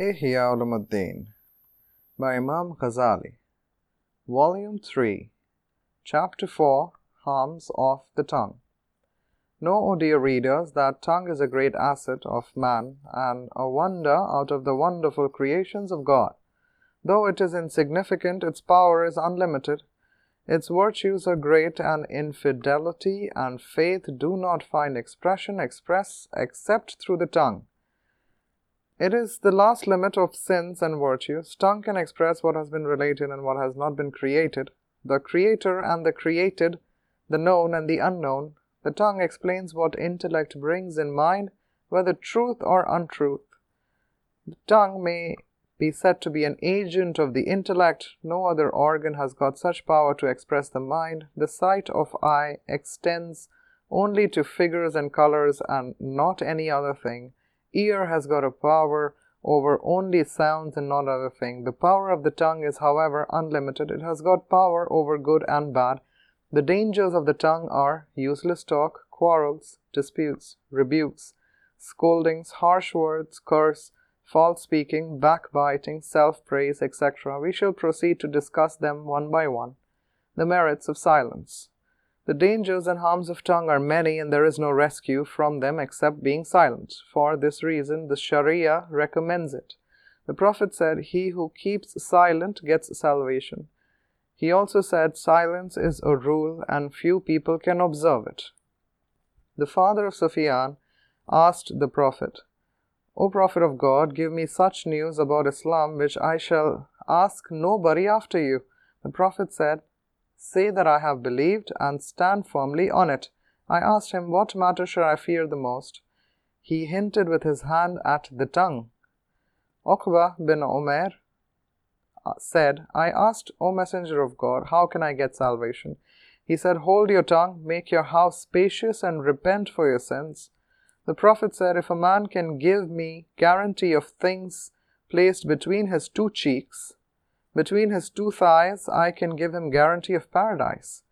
Ihya Ulumuddin by Imam Ghazali, Volume 3, Chapter 4 Harms of the Tongue. Know, O dear readers, that tongue is a great asset of man and a wonder out of the wonderful creations of God. Though it is insignificant, its power is unlimited. Its virtues are great, and infidelity and faith do not find expression express except through the tongue. It is the last limit of sins and virtues. Tongue can express what has been related and what has not been created, the creator and the created, the known and the unknown. The tongue explains what intellect brings in mind, whether truth or untruth. The tongue may be said to be an agent of the intellect. No other organ has got such power to express the mind. The sight of eye extends only to figures and colors and not any other thing. Ear has got a power over only sounds and not other thing. The power of the tongue is, however, unlimited. It has got power over good and bad. The dangers of the tongue are useless talk, quarrels, disputes, rebukes, scoldings, harsh words, curse, false speaking, backbiting, self praise, etc. We shall proceed to discuss them one by one. The merits of silence. The dangers and harms of tongue are many, and there is no rescue from them except being silent. For this reason, the Sharia recommends it. The Prophet said, He who keeps silent gets salvation. He also said, Silence is a rule, and few people can observe it. The father of Sufyan asked the Prophet, O Prophet of God, give me such news about Islam which I shall ask nobody after you. The Prophet said, Say that I have believed and stand firmly on it. I asked him, What matter should I fear the most? He hinted with his hand at the tongue. Uqba bin Umair uh, said, I asked, O Messenger of God, how can I get salvation? He said, Hold your tongue, make your house spacious, and repent for your sins. The Prophet said, If a man can give me guarantee of things placed between his two cheeks, between his two thighs, I can give him guarantee of paradise.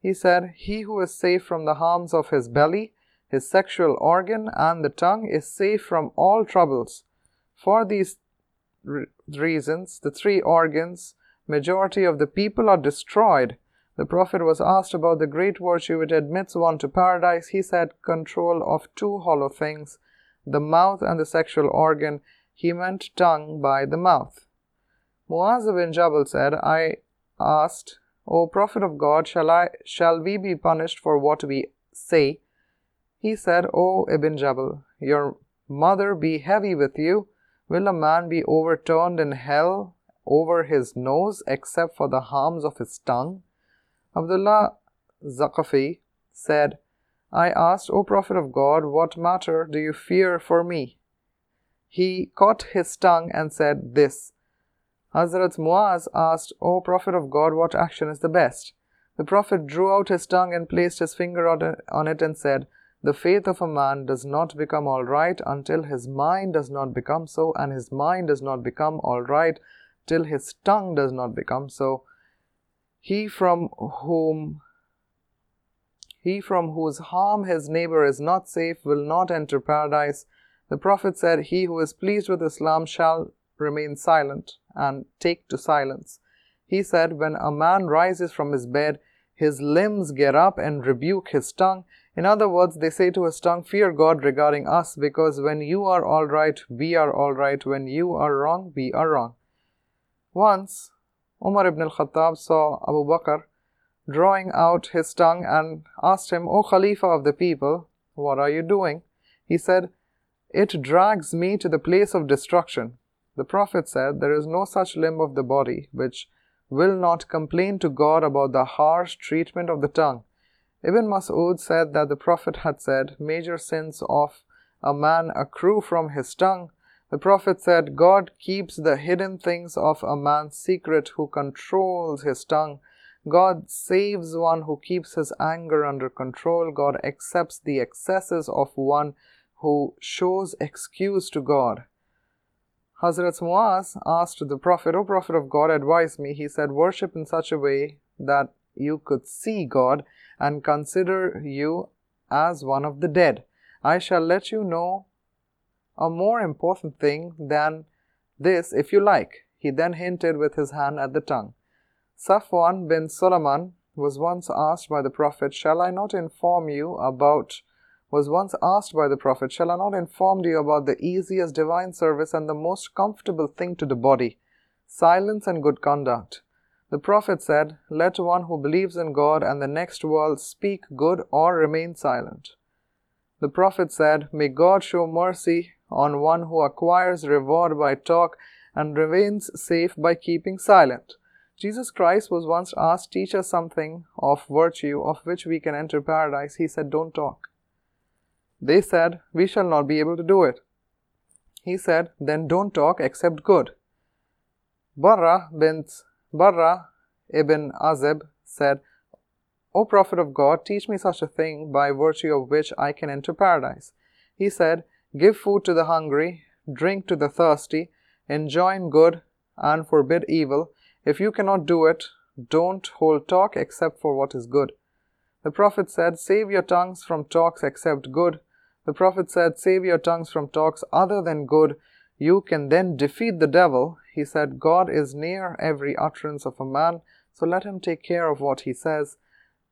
He said, He who is safe from the harms of his belly, his sexual organ, and the tongue is safe from all troubles. For these re- reasons, the three organs, majority of the people are destroyed. The Prophet was asked about the great virtue which admits one to paradise. He said, Control of two hollow things, the mouth and the sexual organ. He meant tongue by the mouth. Muaz bin Jabal said, I asked, O Prophet of God, shall I shall we be punished for what we say? He said, O Ibn Jabal, your mother be heavy with you. Will a man be overturned in hell over his nose except for the harms of his tongue? Abdullah Zaqafi said, I asked, O Prophet of God, what matter do you fear for me? He caught his tongue and said this Hazrat Muaz asked, O Prophet of God, what action is the best? The Prophet drew out his tongue and placed his finger on it and said, The faith of a man does not become all right until his mind does not become so, and his mind does not become all right till his tongue does not become so. He from whom he from whose harm his neighbor is not safe will not enter paradise. The Prophet said, He who is pleased with Islam shall remain silent and take to silence. He said, When a man rises from his bed, his limbs get up and rebuke his tongue. In other words, they say to his tongue, Fear God regarding us, because when you are all right, we are all right. When you are wrong, we are wrong. Once, Umar ibn al Khattab saw Abu Bakr drawing out his tongue and asked him, O Khalifa of the people, what are you doing? He said, It drags me to the place of destruction. The Prophet said, There is no such limb of the body which will not complain to God about the harsh treatment of the tongue. Ibn Mas'ud said that the Prophet had said, Major sins of a man accrue from his tongue. The Prophet said, God keeps the hidden things of a man's secret who controls his tongue. God saves one who keeps his anger under control. God accepts the excesses of one who shows excuse to God. Hazrat Muaz asked the Prophet, O Prophet of God, advise me. He said, Worship in such a way that you could see God and consider you as one of the dead. I shall let you know a more important thing than this if you like. He then hinted with his hand at the tongue. Safwan bin Sulaiman was once asked by the Prophet, Shall I not inform you about was once asked by the Prophet, Shall I not inform you about the easiest divine service and the most comfortable thing to the body? Silence and good conduct. The Prophet said, Let one who believes in God and the next world speak good or remain silent. The Prophet said, May God show mercy on one who acquires reward by talk and remains safe by keeping silent. Jesus Christ was once asked, Teach us something of virtue of which we can enter paradise. He said, Don't talk. They said, We shall not be able to do it. He said, Then don't talk except good. Barra bin Barra ibn Azib said, O Prophet of God, teach me such a thing by virtue of which I can enter paradise. He said, Give food to the hungry, drink to the thirsty, enjoin good, and forbid evil. If you cannot do it, don't hold talk except for what is good. The Prophet said, Save your tongues from talks except good, the Prophet said, Save your tongues from talks other than good. You can then defeat the devil. He said, God is near every utterance of a man, so let him take care of what he says.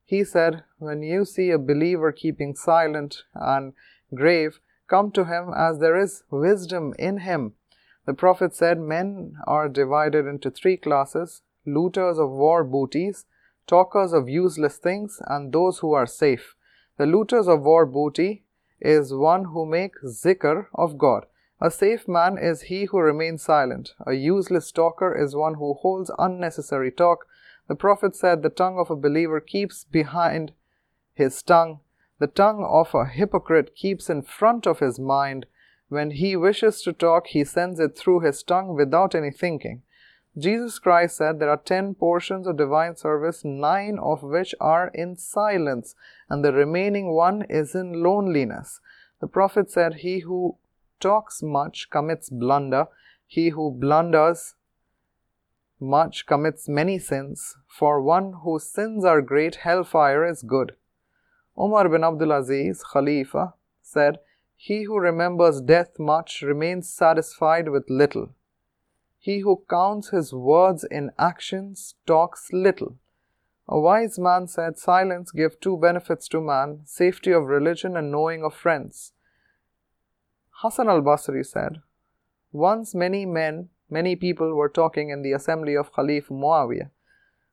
He said, When you see a believer keeping silent and grave, come to him as there is wisdom in him. The Prophet said, Men are divided into three classes looters of war booties, talkers of useless things, and those who are safe. The looters of war booty is one who makes zikr of God. A safe man is he who remains silent. A useless talker is one who holds unnecessary talk. The Prophet said, The tongue of a believer keeps behind his tongue. The tongue of a hypocrite keeps in front of his mind. When he wishes to talk, he sends it through his tongue without any thinking. Jesus Christ said there are ten portions of divine service, nine of which are in silence, and the remaining one is in loneliness. The Prophet said, He who talks much commits blunder, he who blunders much commits many sins. For one whose sins are great, hellfire is good. Umar bin Abdul Aziz, Khalifa, said, He who remembers death much remains satisfied with little. He who counts his words in actions talks little. A wise man said, Silence give two benefits to man safety of religion and knowing of friends. Hassan al Basri said, Once many men, many people were talking in the assembly of Khalif Muawiyah.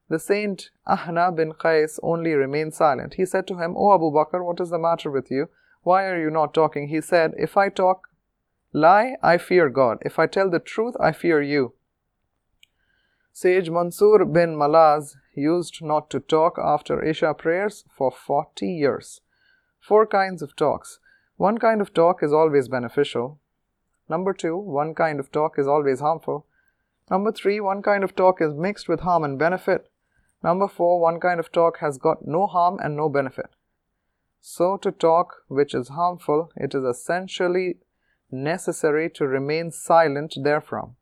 The saint Ahnaf bin Qais only remained silent. He said to him, O Abu Bakr, what is the matter with you? Why are you not talking? He said, If I talk, lie, I fear God. If I tell the truth, I fear you. Sage Mansur bin Malaz used not to talk after Isha prayers for 40 years. Four kinds of talks. One kind of talk is always beneficial. Number two, one kind of talk is always harmful. Number three, one kind of talk is mixed with harm and benefit. Number four, one kind of talk has got no harm and no benefit. So, to talk which is harmful, it is essentially necessary to remain silent therefrom.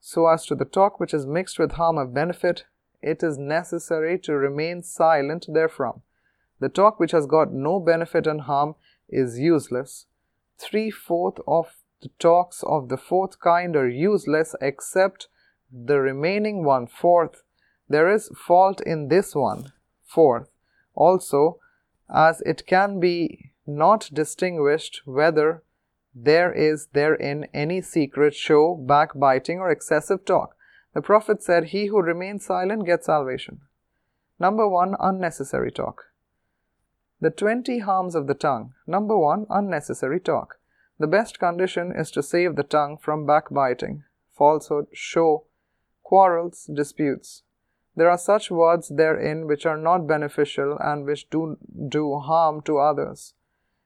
So, as to the talk which is mixed with harm or benefit, it is necessary to remain silent therefrom. The talk which has got no benefit and harm is useless. Three fourths of the talks of the fourth kind are useless except the remaining one fourth. There is fault in this one fourth also, as it can be not distinguished whether there is therein any secret show, backbiting, or excessive talk. The Prophet said, He who remains silent gets salvation. Number one, unnecessary talk. The 20 harms of the tongue. Number one, unnecessary talk. The best condition is to save the tongue from backbiting, falsehood, show, quarrels, disputes. There are such words therein which are not beneficial and which do, do harm to others.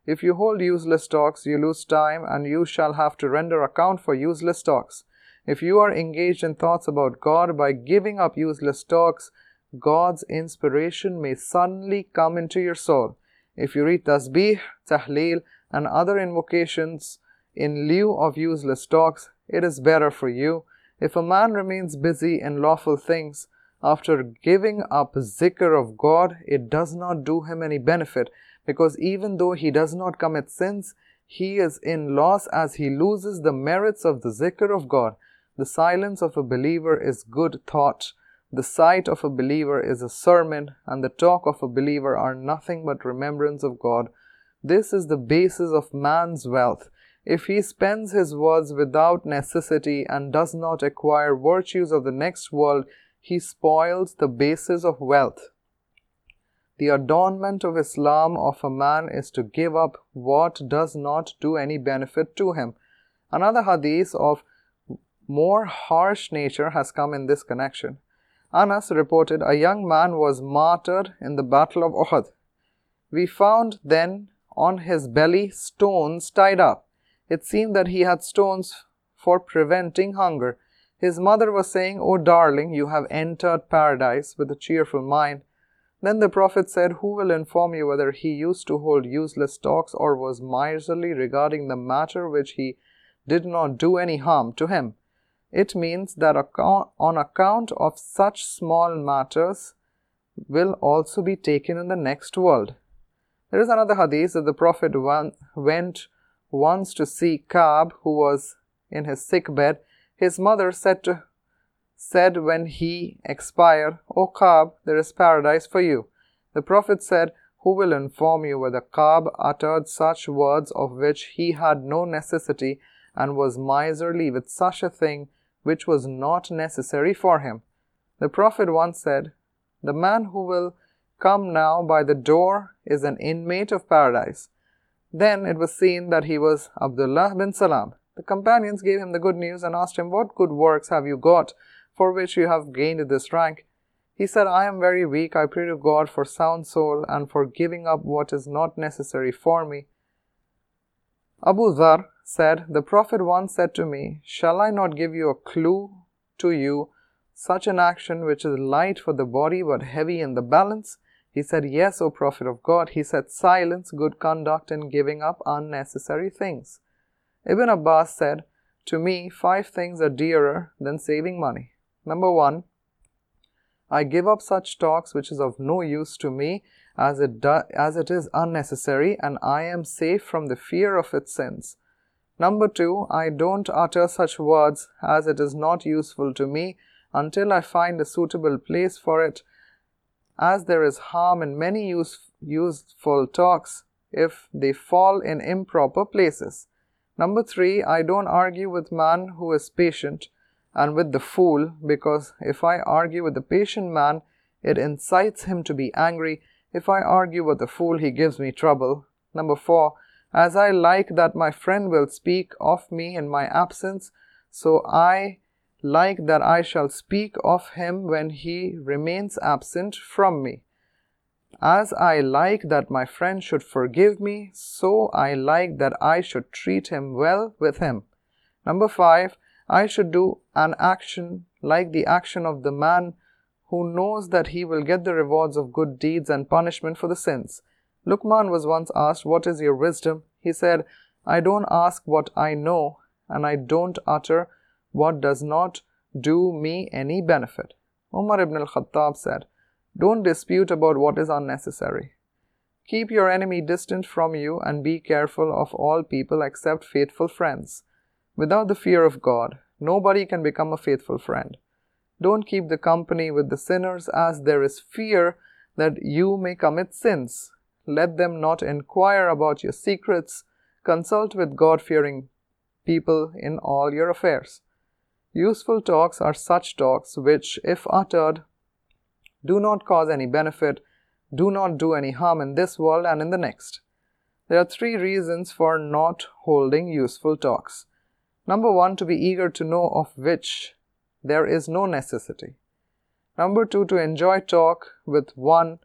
If you hold useless talks, you lose time and you shall have to render account for useless talks. If you are engaged in thoughts about God by giving up useless talks, God's inspiration may suddenly come into your soul. If you read tasbih, tahleel, and other invocations in lieu of useless talks, it is better for you. If a man remains busy in lawful things, after giving up zikr of God, it does not do him any benefit because even though he does not commit sins, he is in loss as he loses the merits of the zikr of God. The silence of a believer is good thought. The sight of a believer is a sermon, and the talk of a believer are nothing but remembrance of God. This is the basis of man's wealth. If he spends his words without necessity and does not acquire virtues of the next world, he spoils the basis of wealth. The adornment of Islam of a man is to give up what does not do any benefit to him. Another hadith of more harsh nature has come in this connection. Anas reported a young man was martyred in the battle of Uhud. We found then on his belly stones tied up. It seemed that he had stones for preventing hunger. His mother was saying, O darling, you have entered paradise with a cheerful mind. Then the Prophet said, Who will inform you whether he used to hold useless talks or was miserly regarding the matter which he did not do any harm to him? It means that on account of such small matters will also be taken in the next world. There is another hadith that the Prophet went once to see Kaab, who was in his sick bed, his mother said to said when he expired, O Ka'b, there is paradise for you. The Prophet said, Who will inform you whether Ka'b uttered such words of which he had no necessity and was miserly with such a thing which was not necessary for him? The Prophet once said, The man who will come now by the door is an inmate of paradise. Then it was seen that he was Abdullah bin Salam. The companions gave him the good news and asked him, What good works have you got for which you have gained this rank? He said, I am very weak. I pray to God for sound soul and for giving up what is not necessary for me. Abu Dhar said, The Prophet once said to me, Shall I not give you a clue to you, such an action which is light for the body but heavy in the balance? He said, Yes, O Prophet of God. He said, Silence, good conduct, and giving up unnecessary things. Ibn Abbas said, To me, five things are dearer than saving money. Number one, I give up such talks which is of no use to me as it, do, as it is unnecessary, and I am safe from the fear of its sins. Number two, I don't utter such words as it is not useful to me until I find a suitable place for it as there is harm in many use, useful talks if they fall in improper places. Number three, I don't argue with man who is patient and with the fool, because if I argue with the patient man, it incites him to be angry. If I argue with the fool, he gives me trouble. Number four, as I like that my friend will speak of me in my absence, so I like that I shall speak of him when he remains absent from me. As I like that my friend should forgive me, so I like that I should treat him well with him. Number five, I should do an action like the action of the man who knows that he will get the rewards of good deeds and punishment for the sins. Luqman was once asked, What is your wisdom? He said, I don't ask what I know, and I don't utter what does not do me any benefit. Umar ibn al Khattab said, Don't dispute about what is unnecessary. Keep your enemy distant from you and be careful of all people except faithful friends. Without the fear of God, nobody can become a faithful friend. Don't keep the company with the sinners, as there is fear that you may commit sins. Let them not inquire about your secrets. Consult with God fearing people in all your affairs. Useful talks are such talks which, if uttered, do not cause any benefit, do not do any harm in this world and in the next. There are three reasons for not holding useful talks. Number one, to be eager to know of which there is no necessity. Number two, to enjoy talk with one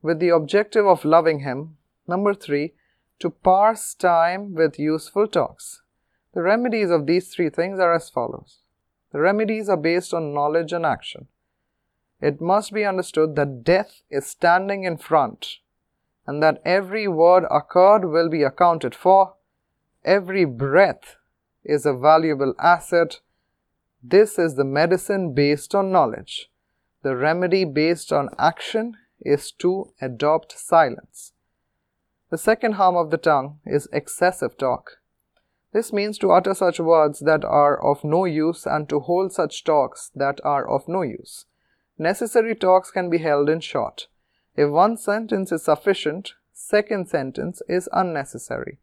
with the objective of loving him. Number three, to pass time with useful talks. The remedies of these three things are as follows. The remedies are based on knowledge and action. It must be understood that death is standing in front and that every word occurred will be accounted for. Every breath is a valuable asset. This is the medicine based on knowledge. The remedy based on action is to adopt silence. The second harm of the tongue is excessive talk. This means to utter such words that are of no use and to hold such talks that are of no use. Necessary talks can be held in short. If one sentence is sufficient, second sentence is unnecessary,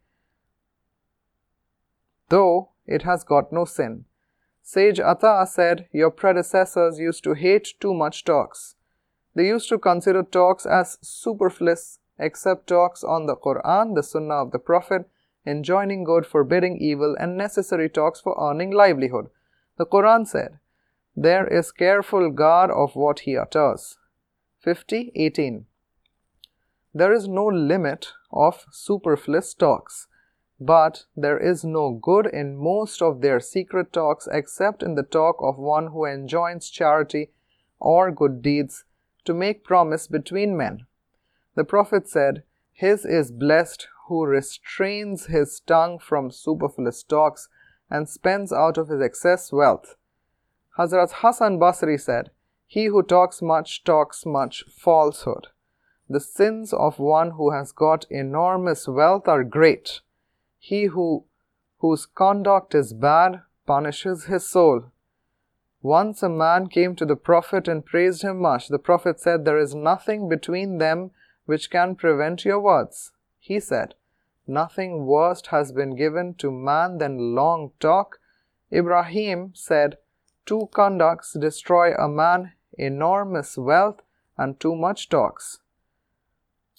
though it has got no sin. Sage Ata said, Your predecessors used to hate too much talks. They used to consider talks as superfluous, except talks on the Quran, the Sunnah of the Prophet, enjoining good, forbidding evil, and necessary talks for earning livelihood. The Quran said, There is careful guard of what he utters. 50 18. There is no limit of superfluous talks, but there is no good in most of their secret talks except in the talk of one who enjoins charity or good deeds to make promise between men. The Prophet said, His is blessed who restrains his tongue from superfluous talks and spends out of his excess wealth. Hazrat Hassan Basri said, He who talks much talks much falsehood. The sins of one who has got enormous wealth are great. He who whose conduct is bad punishes his soul. Once a man came to the Prophet and praised him much. The Prophet said, There is nothing between them which can prevent your words. He said, Nothing worse has been given to man than long talk. Ibrahim said, Two conducts destroy a man enormous wealth and too much talks.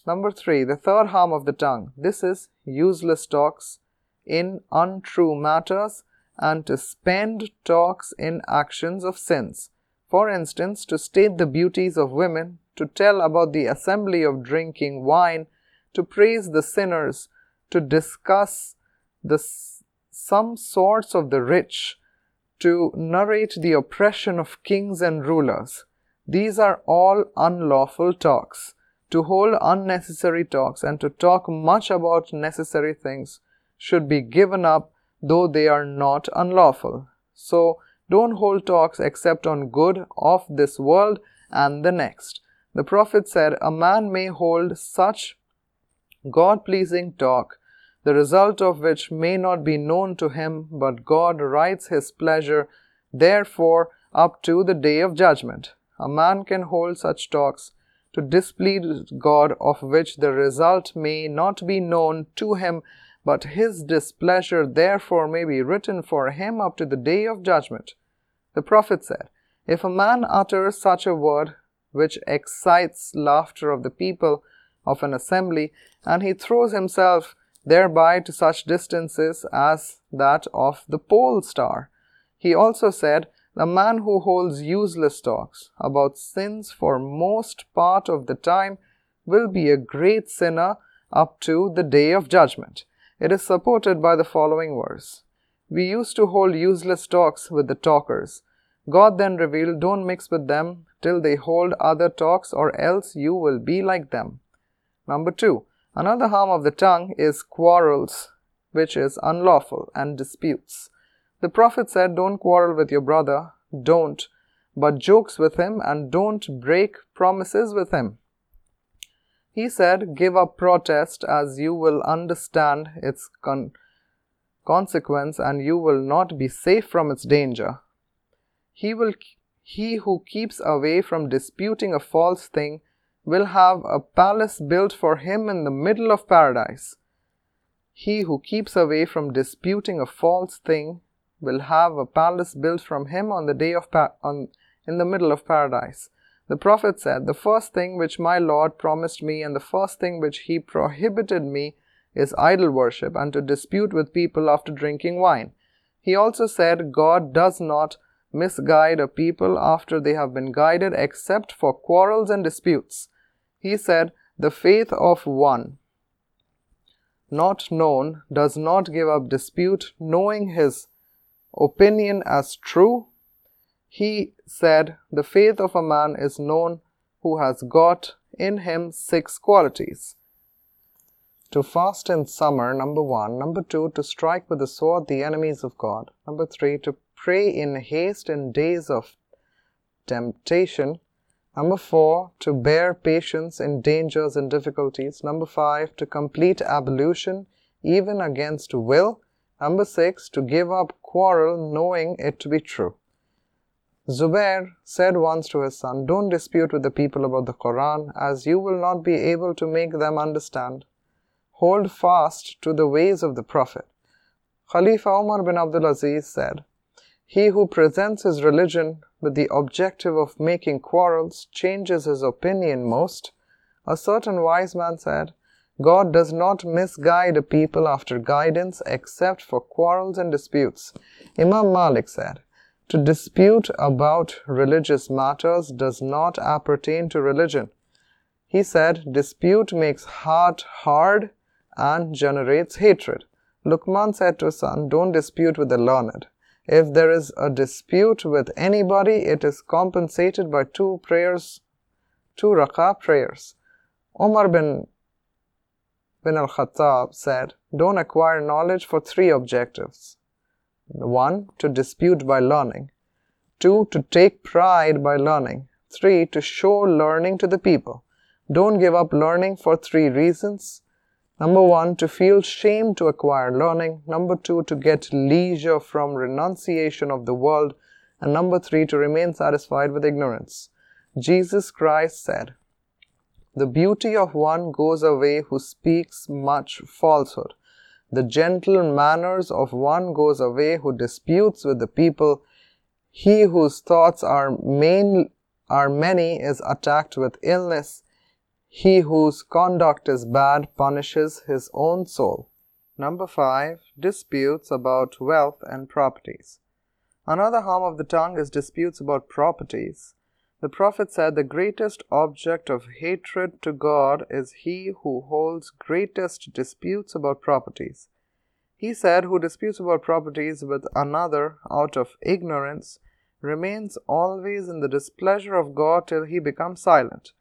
Number three, the third harm of the tongue. This is useless talks in untrue matters and to spend talks in actions of sins. For instance, to state the beauties of women, to tell about the assembly of drinking wine, to praise the sinners, to discuss the some sorts of the rich, to narrate the oppression of kings and rulers. These are all unlawful talks. To hold unnecessary talks and to talk much about necessary things should be given up though they are not unlawful. So, don't hold talks except on good of this world and the next. The Prophet said, A man may hold such God pleasing talk, the result of which may not be known to him, but God writes his pleasure, therefore, up to the day of judgment. A man can hold such talks to displease God, of which the result may not be known to him, but his displeasure therefore may be written for him up to the day of judgment. The Prophet said, If a man utters such a word which excites laughter of the people of an assembly, and he throws himself thereby to such distances as that of the pole star. He also said, The man who holds useless talks about sins for most part of the time will be a great sinner up to the day of judgment. It is supported by the following verse We used to hold useless talks with the talkers. God then revealed, Don't mix with them till they hold other talks, or else you will be like them. Number two, another harm of the tongue is quarrels, which is unlawful, and disputes. The Prophet said, Don't quarrel with your brother, don't, but jokes with him, and don't break promises with him. He said, Give up protest as you will understand its con- consequence and you will not be safe from its danger. He, will, he who keeps away from disputing a false thing will have a palace built for him in the middle of paradise. He who keeps away from disputing a false thing will have a palace built from him on the day of pa- on, in the middle of paradise. The Prophet said, The first thing which my Lord promised me and the first thing which he prohibited me is idol worship and to dispute with people after drinking wine. He also said, God does not misguide a people after they have been guided except for quarrels and disputes. He said, The faith of one not known does not give up dispute, knowing his opinion as true he said, The faith of a man is known who has got in him six qualities. To fast in summer, number one. Number two, to strike with the sword the enemies of God. Number three, to pray in haste in days of temptation. Number four, to bear patience in dangers and difficulties. Number five, to complete ablution even against will. Number 6. To give up quarrel knowing it to be true. Zubair said once to his son, Don't dispute with the people about the Quran, as you will not be able to make them understand. Hold fast to the ways of the Prophet. Khalifa Umar bin Abdul Aziz said, He who presents his religion with the objective of making quarrels changes his opinion most. A certain wise man said, God does not misguide a people after guidance except for quarrels and disputes. Imam Malik said, To dispute about religious matters does not appertain to religion. He said, Dispute makes heart hard and generates hatred. Luqman said to his son, Don't dispute with the learned. If there is a dispute with anybody, it is compensated by two prayers, two rak'ah prayers. Omar bin, bin al Khattab said, Don't acquire knowledge for three objectives. One, to dispute by learning. Two, to take pride by learning. Three, to show learning to the people. Don't give up learning for three reasons Number one, to feel shame to acquire learning. Number two, to get leisure from renunciation of the world. And number three, to remain satisfied with ignorance. Jesus Christ said, The beauty of one goes away who speaks much falsehood. The gentle manners of one goes away who disputes with the people. He whose thoughts are main are many is attacked with illness. He whose conduct is bad punishes his own soul. Number 5. Disputes about wealth and properties. Another harm of the tongue is disputes about properties. The Prophet said, The greatest object of hatred to God is he who holds greatest disputes about properties. He said, Who disputes about properties with another out of ignorance remains always in the displeasure of God till he becomes silent.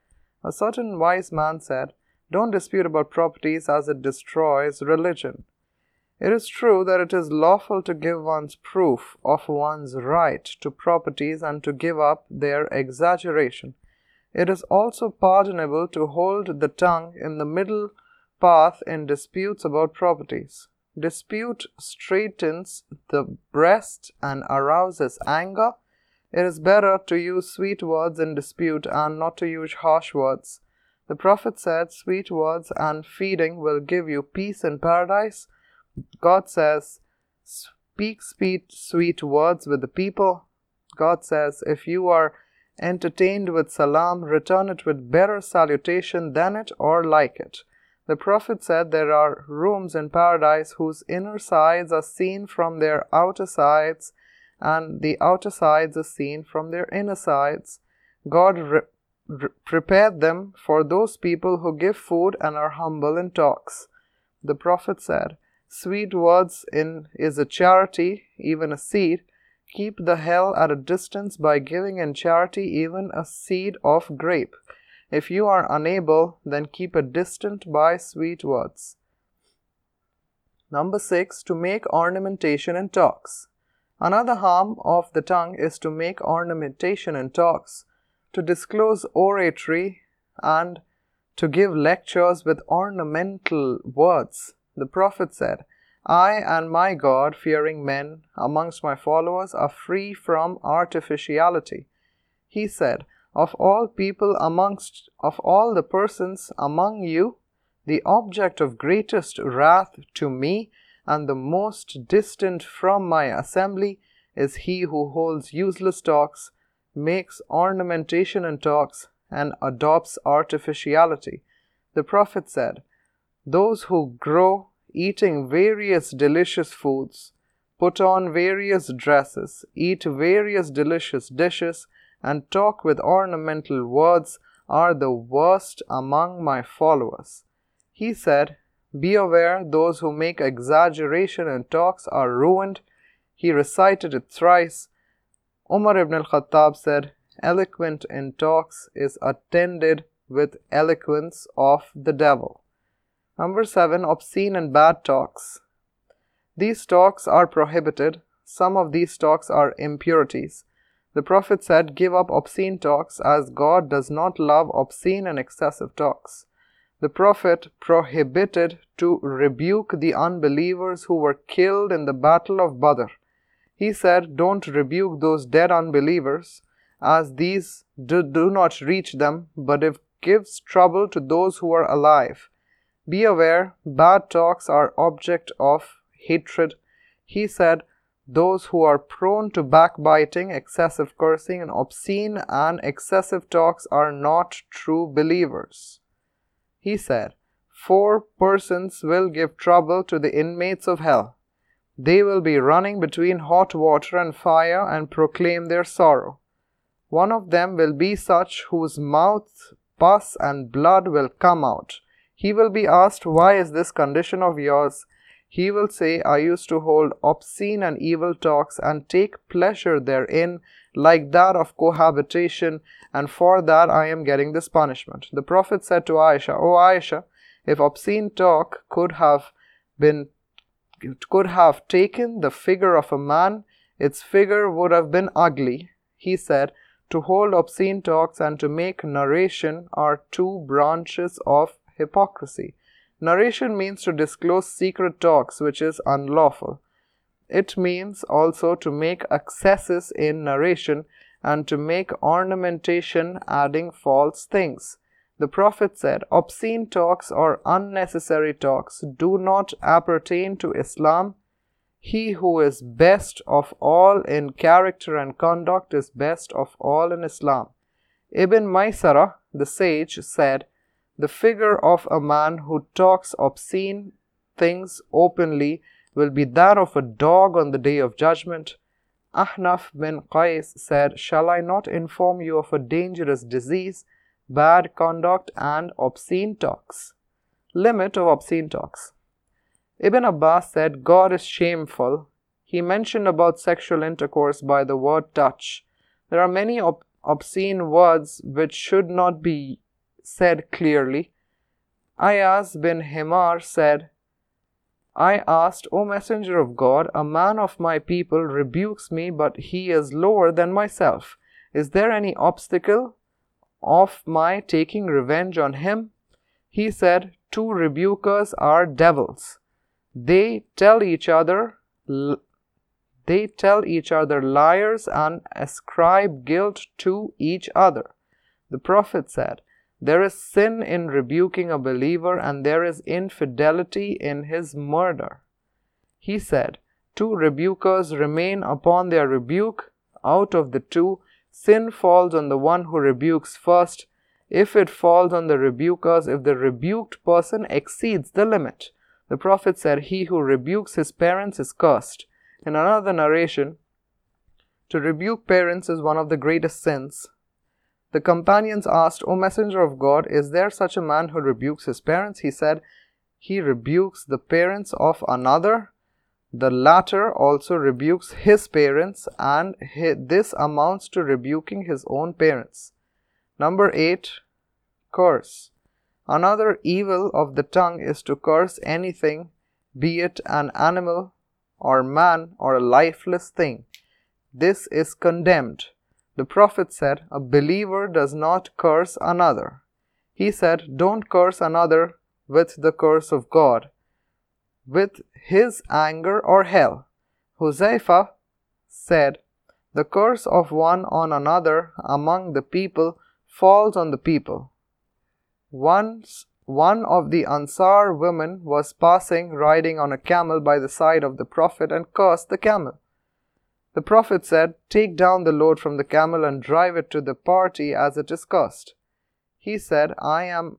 A certain wise man said, Don't dispute about properties as it destroys religion. It is true that it is lawful to give one's proof of one's right to properties and to give up their exaggeration. It is also pardonable to hold the tongue in the middle path in disputes about properties. Dispute straightens the breast and arouses anger it is better to use sweet words in dispute and not to use harsh words. The Prophet said, Sweet words and feeding will give you peace in paradise. God says, Speak sweet, sweet words with the people. God says, If you are entertained with salam, return it with better salutation than it or like it. The Prophet said there are rooms in paradise whose inner sides are seen from their outer sides and the outer sides are seen from their inner sides. God re- re- prepared them for those people who give food and are humble in talks. The Prophet said, Sweet words in is a charity, even a seed. Keep the hell at a distance by giving in charity even a seed of grape. If you are unable, then keep a distant by sweet words. Number six, to make ornamentation in talks. Another harm of the tongue is to make ornamentation in talks, to disclose oratory, and to give lectures with ornamental words. The Prophet said, I and my God fearing men amongst my followers are free from artificiality. He said, Of all people amongst, of all the persons among you, the object of greatest wrath to me and the most distant from my assembly is he who holds useless talks, makes ornamentation in talks, and adopts artificiality. The Prophet said, Those who grow eating various delicious foods, put on various dresses, eat various delicious dishes, and talk with ornamental words are the worst among my followers. He said, be aware, those who make exaggeration in talks are ruined. He recited it thrice. Umar ibn al Khattab said, Eloquent in talks is attended with eloquence of the devil. Number 7. Obscene and bad talks. These talks are prohibited. Some of these talks are impurities. The Prophet said, Give up obscene talks, as God does not love obscene and excessive talks. the Prophet prohibited to rebuke the unbelievers who were killed in the battle of Badr. He said, Don't rebuke those dead unbelievers, as these do, do not reach them, but it gives trouble to those who are alive. Be aware, bad talks are object of hatred. He said, those who are prone to backbiting, excessive cursing, and obscene and excessive talks are not true believers. He said, Four persons will give trouble to the inmates of hell. They will be running between hot water and fire and proclaim their sorrow. One of them will be such whose mouth pus and blood will come out. He will be asked, Why is this condition of yours? He will say, I used to hold obscene and evil talks and take pleasure therein, like that of cohabitation, and for that I am getting this punishment. The Prophet said to Aisha, O Aisha, if obscene talk could have been could have taken the figure of a man, its figure would have been ugly. He said, To hold obscene talks and to make narration are two branches of hypocrisy. Narration means to disclose secret talks, which is unlawful. It means also to make excesses in narration and to make ornamentation adding false things. The Prophet said, Obscene talks or unnecessary talks do not appertain to Islam. He who is best of all in character and conduct is best of all in Islam. Ibn Maysara, the sage, said, the figure of a man who talks obscene things openly will be that of a dog on the day of judgment. Ahnaf bin Qais said, Shall I not inform you of a dangerous disease, bad conduct, and obscene talks? Limit of obscene talks. Ibn Abbas said, God is shameful. He mentioned about sexual intercourse by the word touch. There are many ob- obscene words which should not be said clearly. Ayaz bin Himar said, I asked, O Messenger of God, a man of my people rebukes me, but he is lower than myself. Is there any obstacle of my taking revenge on him? He said, Two rebukers are devils. They tell each other they tell each other liars and ascribe guilt to each other. The Prophet said, there is sin in rebuking a believer, and there is infidelity in his murder. He said, Two rebukers remain upon their rebuke. Out of the two, sin falls on the one who rebukes first. If it falls on the rebukers, if the rebuked person exceeds the limit. The Prophet said, He who rebukes his parents is cursed. In another narration, to rebuke parents is one of the greatest sins. The companions asked, O Messenger of God, is there such a man who rebukes his parents? He said, He rebukes the parents of another. The latter also rebukes his parents, and this amounts to rebuking his own parents. Number 8. Curse. Another evil of the tongue is to curse anything, be it an animal, or man, or a lifeless thing. This is condemned. The Prophet said, A believer does not curse another. He said, Don't curse another with the curse of God, with his anger or hell. Huzaifa said, The curse of one on another among the people falls on the people. Once one of the Ansar women was passing riding on a camel by the side of the Prophet and cursed the camel. The Prophet said, Take down the load from the camel and drive it to the party as it is cursed. He said, I am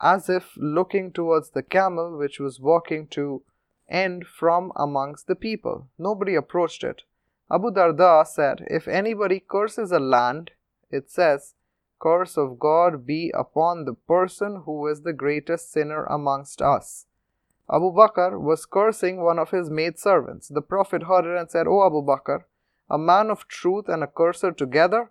as if looking towards the camel which was walking to end from amongst the people. Nobody approached it. Abu Darda said, If anybody curses a land, it says, Curse of God be upon the person who is the greatest sinner amongst us. Abu Bakr was cursing one of his maidservants. The Prophet heard it and said, O Abu Bakr, a man of truth and a curser together?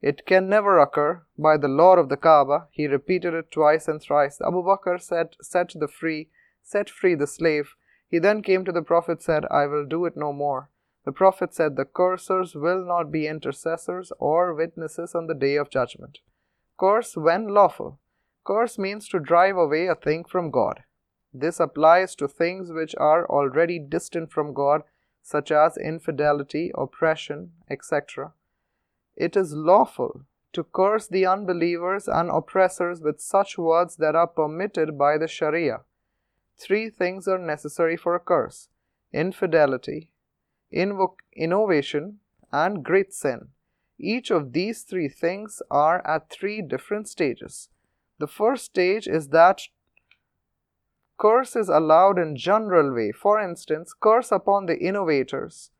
It can never occur. By the Lord of the Kaaba, he repeated it twice and thrice. Abu Bakr said, Set the free, set free the slave. He then came to the Prophet said, I will do it no more. The Prophet said, The cursers will not be intercessors or witnesses on the day of judgment. Curse when lawful. Curse means to drive away a thing from God. This applies to things which are already distant from God, such as infidelity, oppression, etc. It is lawful to curse the unbelievers and oppressors with such words that are permitted by the Sharia. Three things are necessary for a curse infidelity, invo- innovation, and great sin. Each of these three things are at three different stages. The first stage is that curse is allowed in general way. For instance, curse upon the innovators,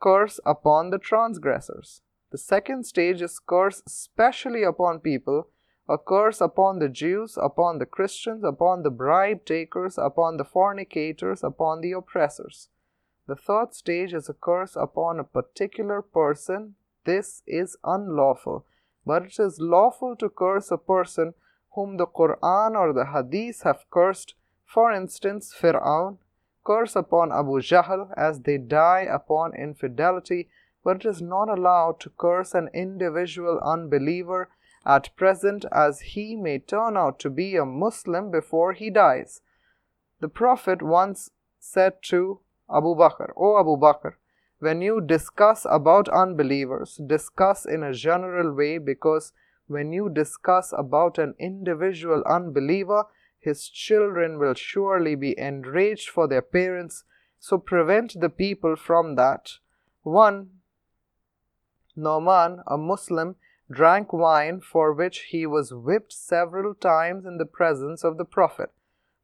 curse upon the transgressors. The second stage is curse specially upon people, a curse upon the Jews, upon the Christians, upon the bribe takers, upon the fornicators, upon the oppressors. The third stage is a curse upon a particular person. This is unlawful, but it is lawful to curse a person whom the Quran or the Hadith have cursed for instance, Fir'aun curse upon Abu Jahl as they die upon infidelity, but it is not allowed to curse an individual unbeliever at present as he may turn out to be a Muslim before he dies. The Prophet once said to Abu Bakr, O Abu Bakr, when you discuss about unbelievers, discuss in a general way because when you discuss about an individual unbeliever, his children will surely be enraged for their parents, so prevent the people from that. 1. Nauman, a Muslim, drank wine for which he was whipped several times in the presence of the Prophet.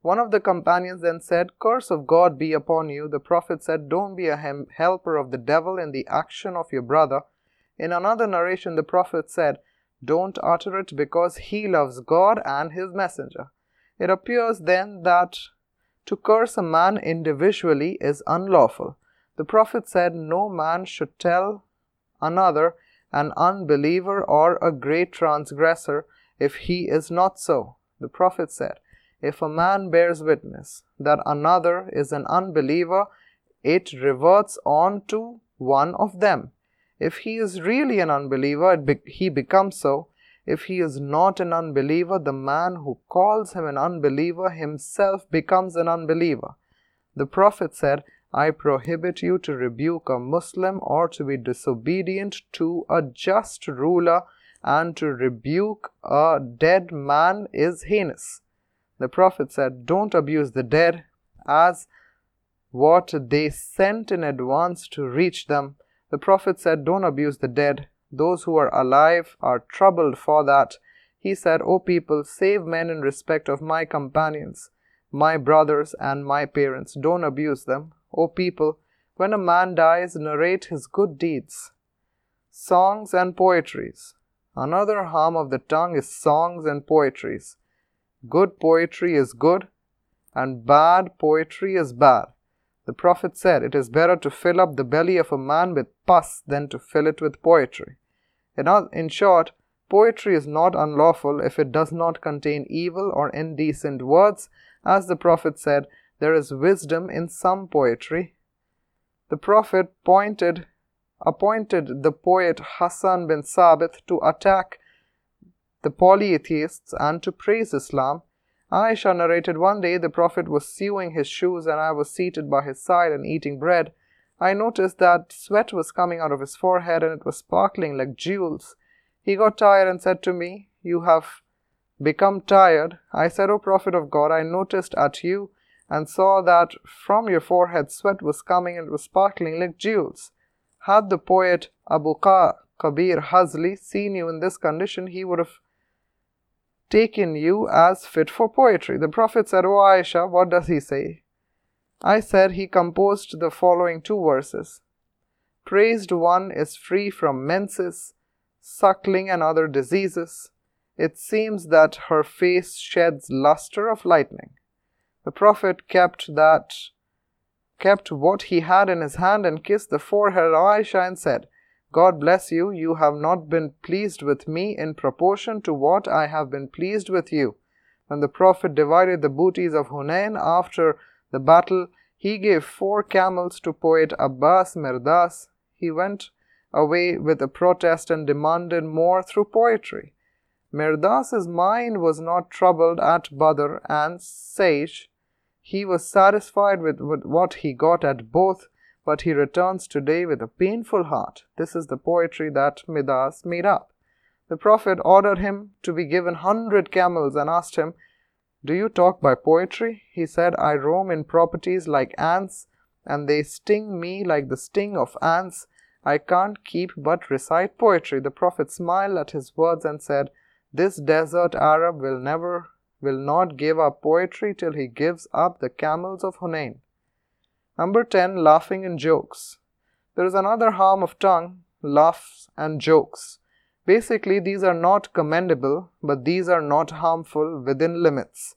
One of the companions then said, Curse of God be upon you. The Prophet said, Don't be a hem- helper of the devil in the action of your brother. In another narration, the Prophet said, Don't utter it because he loves God and his messenger. It appears then that to curse a man individually is unlawful. The Prophet said, No man should tell another an unbeliever or a great transgressor if he is not so. The Prophet said, If a man bears witness that another is an unbeliever, it reverts on to one of them. If he is really an unbeliever, be- he becomes so. If he is not an unbeliever, the man who calls him an unbeliever himself becomes an unbeliever. The Prophet said, I prohibit you to rebuke a Muslim or to be disobedient to a just ruler, and to rebuke a dead man is heinous. The Prophet said, Don't abuse the dead as what they sent in advance to reach them. The Prophet said, Don't abuse the dead those who are alive are troubled for that. He said, O people, save men in respect of my companions, my brothers, and my parents. Don't abuse them. O people, when a man dies, narrate his good deeds. Songs and poetries. Another harm of the tongue is songs and poetries. Good poetry is good, and bad poetry is bad. The Prophet said, It is better to fill up the belly of a man with pus than to fill it with poetry. In short, poetry is not unlawful if it does not contain evil or indecent words. As the Prophet said, there is wisdom in some poetry. The Prophet pointed, appointed the poet Hassan bin Sabit to attack the polytheists and to praise Islam. Aisha narrated one day the Prophet was sewing his shoes and I was seated by his side and eating bread. I noticed that sweat was coming out of his forehead and it was sparkling like jewels. He got tired and said to me, You have become tired. I said, O Prophet of God, I noticed at you and saw that from your forehead sweat was coming and it was sparkling like jewels. Had the poet Abu Kabir Hazli seen you in this condition, he would have taken you as fit for poetry. The Prophet said, O Aisha, what does he say? I said he composed the following two verses Praised one is free from menses, suckling, and other diseases. It seems that her face sheds luster of lightning. The Prophet kept that kept what he had in his hand and kissed the forehead of Aisha and said, God bless you, you have not been pleased with me in proportion to what I have been pleased with you. When the Prophet divided the booties of Hunain after the battle, he gave four camels to poet Abbas Mirdas. He went away with a protest and demanded more through poetry. Mirdas's mind was not troubled at Badr and Sage. He was satisfied with, with what he got at both, but he returns today with a painful heart. This is the poetry that Mirdas made up. The Prophet ordered him to be given hundred camels and asked him, Do you talk by poetry? He said, I roam in properties like ants, and they sting me like the sting of ants. I can't keep but recite poetry. The Prophet smiled at his words and said, This desert Arab will never will not give up poetry till he gives up the camels of Hunain. Number 10. Laughing and jokes. There is another harm of tongue, laughs and jokes. Basically, these are not commendable, but these are not harmful within limits.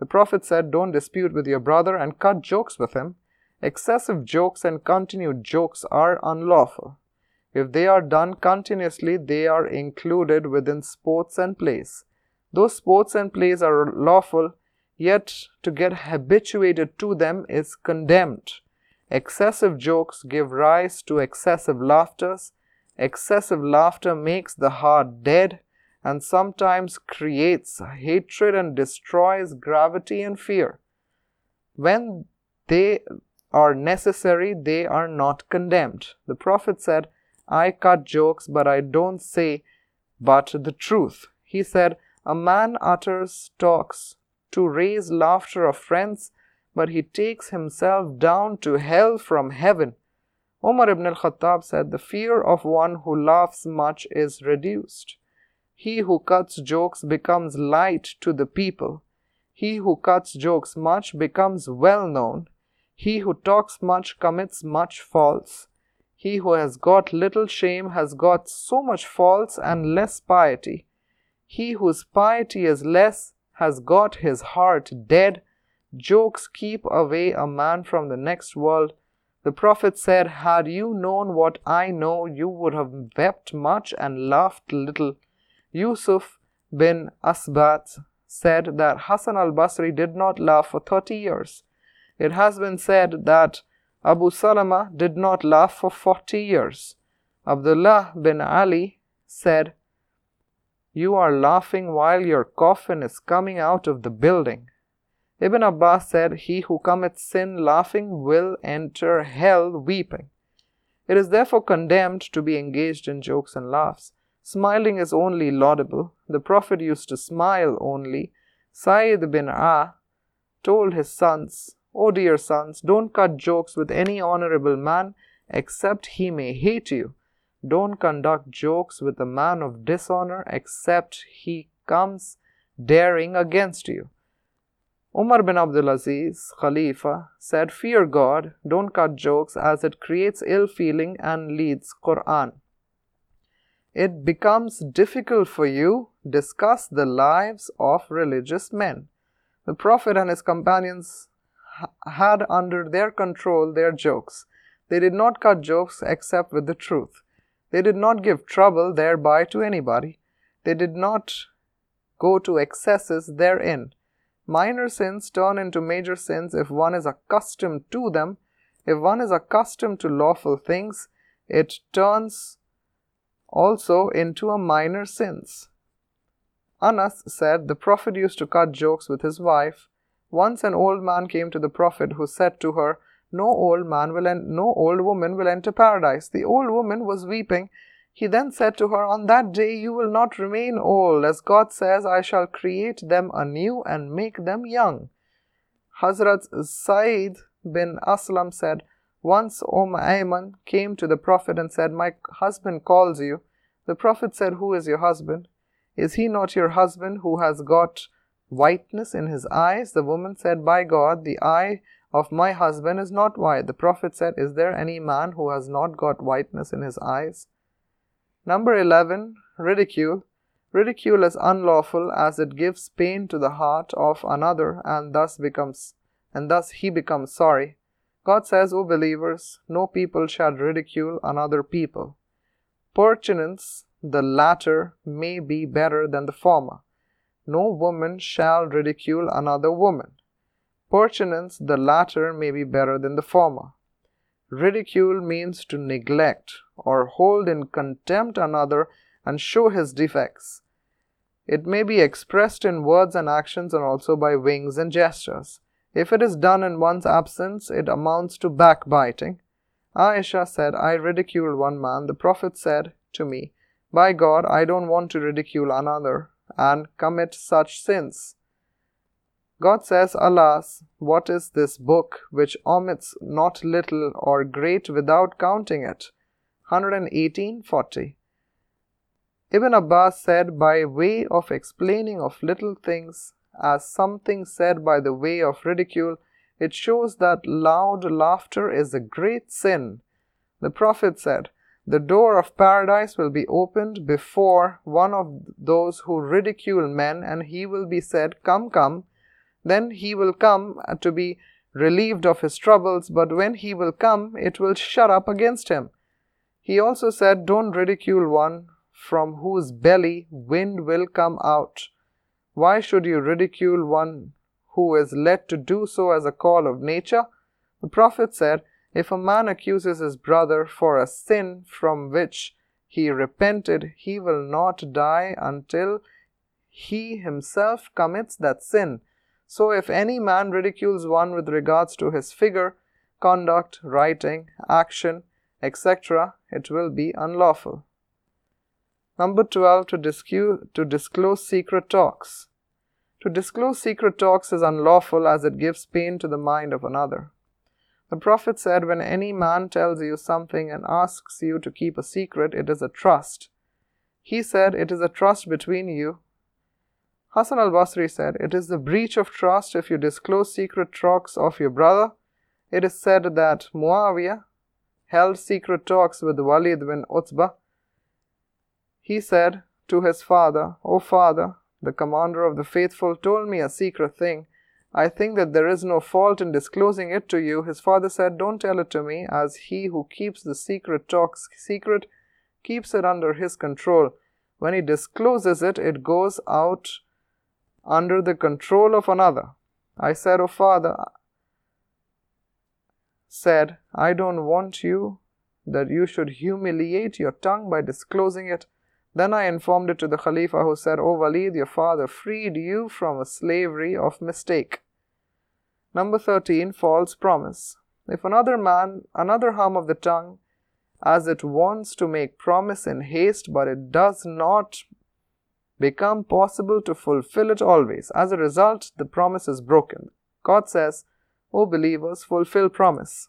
The Prophet said, Don't dispute with your brother and cut jokes with him. Excessive jokes and continued jokes are unlawful. If they are done continuously, they are included within sports and plays. Those sports and plays are lawful, yet to get habituated to them is condemned. Excessive jokes give rise to excessive laughters. Excessive laughter makes the heart dead and sometimes creates hatred and destroys gravity and fear. When they are necessary, they are not condemned. The Prophet said, I cut jokes, but I don't say but the truth. He said, A man utters talks to raise laughter of friends, but he takes himself down to hell from heaven. Umar ibn al Khattab said, The fear of one who laughs much is reduced. He who cuts jokes becomes light to the people. He who cuts jokes much becomes well known. He who talks much commits much faults. He who has got little shame has got so much faults and less piety. He whose piety is less has got his heart dead. Jokes keep away a man from the next world. The Prophet said, Had you known what I know, you would have wept much and laughed little. Yusuf bin Asbat said that Hassan al Basri did not laugh for 30 years. It has been said that Abu Salama did not laugh for 40 years. Abdullah bin Ali said, You are laughing while your coffin is coming out of the building. Ibn Abbas said, He who commits sin laughing will enter hell weeping. It is therefore condemned to be engaged in jokes and laughs. Smiling is only laudable. The Prophet used to smile only. Sayyid bin Ah told his sons, O dear sons, don't cut jokes with any honorable man except he may hate you. Don't conduct jokes with a man of dishonor except he comes daring against you. Umar bin Abdul Aziz, Khalifa, said, Fear God, don't cut jokes as it creates ill feeling and leads Quran. It becomes difficult for you discuss the lives of religious men. The Prophet and his companions had under their control their jokes. They did not cut jokes except with the truth. They did not give trouble thereby to anybody. They did not go to excesses therein. Minor sins turn into major sins if one is accustomed to them. If one is accustomed to lawful things, it turns also into a minor sins. Anas said the Prophet used to cut jokes with his wife once an old man came to the Prophet, who said to her, No old man will en- no old woman will enter paradise. The old woman was weeping. He then said to her, On that day you will not remain old, as God says, I shall create them anew and make them young. Hazrat Said bin Aslam said, Once Umm Ayman came to the Prophet and said, My husband calls you. The Prophet said, Who is your husband? Is he not your husband who has got whiteness in his eyes? The woman said, By God, the eye of my husband is not white. The Prophet said, Is there any man who has not got whiteness in his eyes? Number 11. Ridicule. Ridicule is unlawful as it gives pain to the heart of another and thus becomes and thus he becomes sorry. God says, O believers, no people shall ridicule another people. Perchance the latter may be better than the former. No woman shall ridicule another woman. Perchance the latter may be better than the former. Ridicule means to neglect or hold in contempt another and show his defects. It may be expressed in words and actions and also by wings and gestures. If it is done in one's absence, it amounts to backbiting. Aisha said, I ridiculed one man. The Prophet said to me, By God, I don't want to ridicule another and commit such sins. God says, Alas, what is this book which omits not little or great without counting it? 118.40 Ibn Abbas said, by way of explaining of little things as something said by the way of ridicule, it shows that loud laughter is a great sin. The Prophet said, The door of paradise will be opened before one of those who ridicule men, and he will be said, Come, come. Then he will come to be relieved of his troubles, but when he will come, it will shut up against him. He also said, Don't ridicule one from whose belly wind will come out. Why should you ridicule one who is led to do so as a call of nature? The Prophet said, If a man accuses his brother for a sin from which he repented, he will not die until he himself commits that sin. So, if any man ridicules one with regards to his figure, conduct, writing, action, etc., it will be unlawful. Number 12 to, discu- to disclose secret talks. To disclose secret talks is unlawful as it gives pain to the mind of another. The Prophet said, When any man tells you something and asks you to keep a secret, it is a trust. He said, It is a trust between you. Hassan al Basri said, It is the breach of trust if you disclose secret talks of your brother. It is said that Muawiyah held secret talks with Walid bin Utbah he said to his father, O father, the commander of the faithful told me a secret thing. I think that there is no fault in disclosing it to you. His father said, Don't tell it to me, as he who keeps the secret talks secret keeps it under his control. When he discloses it, it goes out under the control of another. I said, O father, said, I don't want you that you should humiliate your tongue by disclosing it. Then I informed it to the Khalifa, who said, O Walid, your father freed you from a slavery of mistake. Number 13, false promise. If another man, another harm of the tongue, as it wants to make promise in haste, but it does not become possible to fulfill it always. As a result, the promise is broken. God says, O believers, fulfill promise.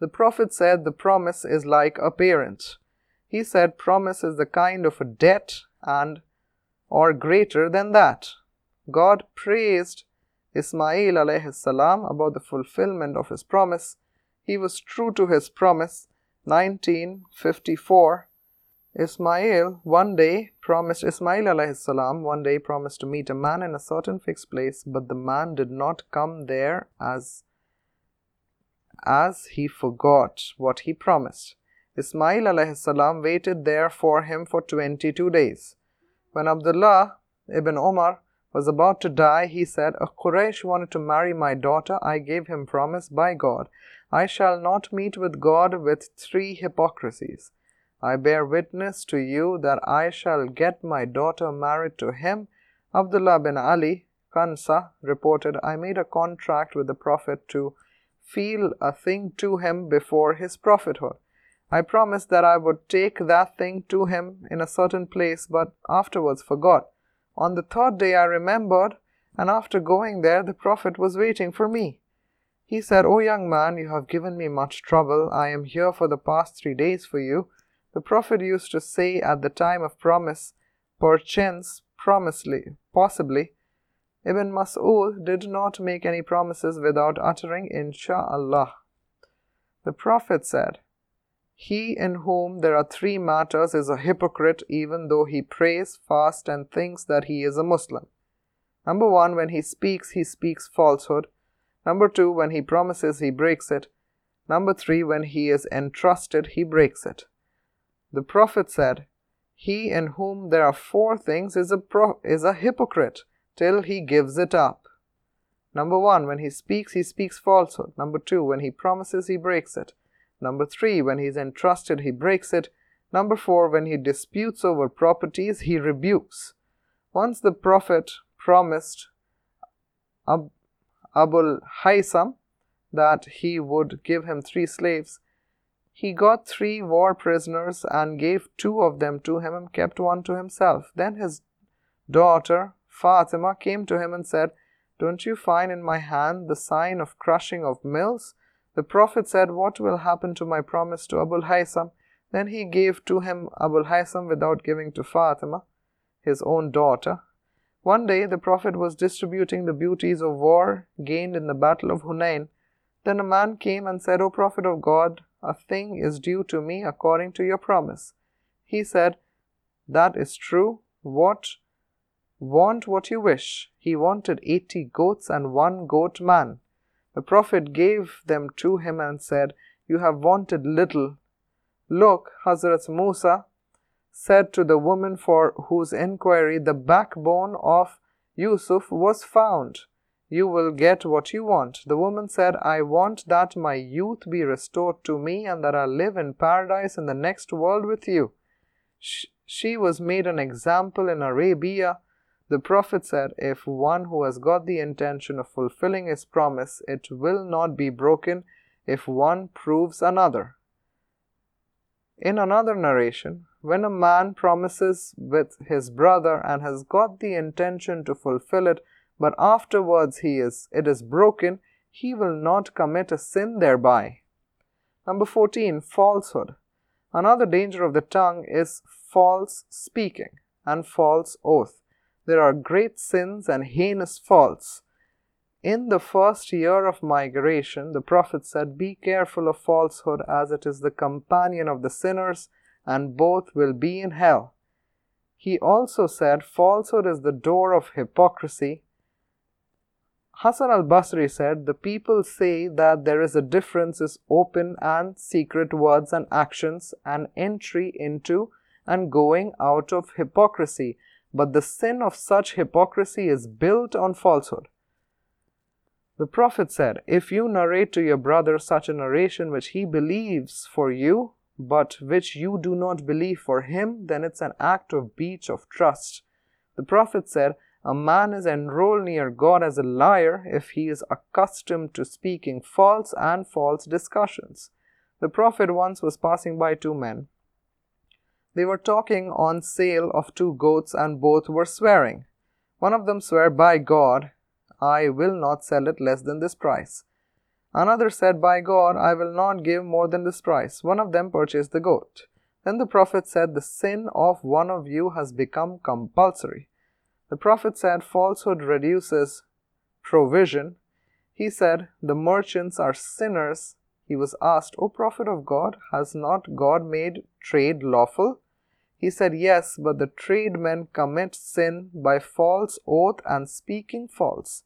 The Prophet said the promise is like a parent. He said promise is the kind of a debt and or greater than that. God praised Ismail alayhi salam about the fulfillment of his promise. He was true to his promise. 1954 Ismail one day promised Ismail alayhi salam one day promised to meet a man in a certain fixed place, but the man did not come there as as he forgot what he promised. Ismail alayhi salam waited there for him for 22 days. When Abdullah ibn Umar was about to die, he said, A Quraysh wanted to marry my daughter. I gave him promise by God. I shall not meet with God with three hypocrisies. I bear witness to you that I shall get my daughter married to him. Abdullah bin Ali Kansa reported, I made a contract with the Prophet to feel a thing to him before his prophethood. I promised that I would take that thing to him in a certain place, but afterwards forgot. On the third day I remembered, and after going there, the Prophet was waiting for me. He said, O young man, you have given me much trouble. I am here for the past three days for you. The Prophet used to say at the time of promise, perchance, promisely, possibly. Ibn Mas'ud did not make any promises without uttering Insha'Allah. The Prophet said, he in whom there are three matters is a hypocrite, even though he prays, fasts, and thinks that he is a Muslim. Number one, when he speaks, he speaks falsehood. Number two, when he promises, he breaks it. Number three, when he is entrusted, he breaks it. The Prophet said, He in whom there are four things is a, pro- is a hypocrite till he gives it up. Number one, when he speaks, he speaks falsehood. Number two, when he promises, he breaks it. Number three, when he is entrusted, he breaks it. Number four, when he disputes over properties, he rebukes. Once the Prophet promised Ab- Abul Haysam that he would give him three slaves. He got three war prisoners and gave two of them to him and kept one to himself. Then his daughter Fatima came to him and said, Don't you find in my hand the sign of crushing of mills? The Prophet said, What will happen to my promise to Abul Haysam? Then he gave to him Abul Haysam without giving to Fatima, his own daughter. One day the Prophet was distributing the beauties of war gained in the battle of Hunain. Then a man came and said, O Prophet of God, a thing is due to me according to your promise. He said, That is true. What? Want what you wish. He wanted eighty goats and one goat man. The Prophet gave them to him and said, You have wanted little. Look, Hazrat Musa said to the woman for whose inquiry the backbone of Yusuf was found, You will get what you want. The woman said, I want that my youth be restored to me and that I live in paradise in the next world with you. She was made an example in Arabia the Prophet said, If one who has got the intention of fulfilling his promise, it will not be broken if one proves another. In another narration, when a man promises with his brother and has got the intention to fulfill it, but afterwards he is it is broken, he will not commit a sin thereby. Number 14. Falsehood. Another danger of the tongue is false speaking and false oath there are great sins and heinous faults. In the first year of migration, the Prophet said, Be careful of falsehood, as it is the companion of the sinners, and both will be in hell. He also said, Falsehood is the door of hypocrisy. Hassan al Basri said, The people say that there is a difference in open and secret words and actions, and entry into and going out of hypocrisy but the sin of such hypocrisy is built on falsehood. The Prophet said, If you narrate to your brother such a narration which he believes for you, but which you do not believe for him, then it's an act of breach of trust. The Prophet said, A man is enrolled near God as a liar if he is accustomed to speaking false and false discussions. The Prophet once was passing by two men. They were talking on sale of two goats, and both were swearing. One of them swore, By God, I will not sell it less than this price. Another said, By God, I will not give more than this price. One of them purchased the goat. Then the Prophet said, The sin of one of you has become compulsory. The Prophet said, Falsehood reduces provision. He said, The merchants are sinners. He was asked, O Prophet of God, has not God made trade lawful? He said, Yes, but the tradesmen commit sin by false oath and speaking false.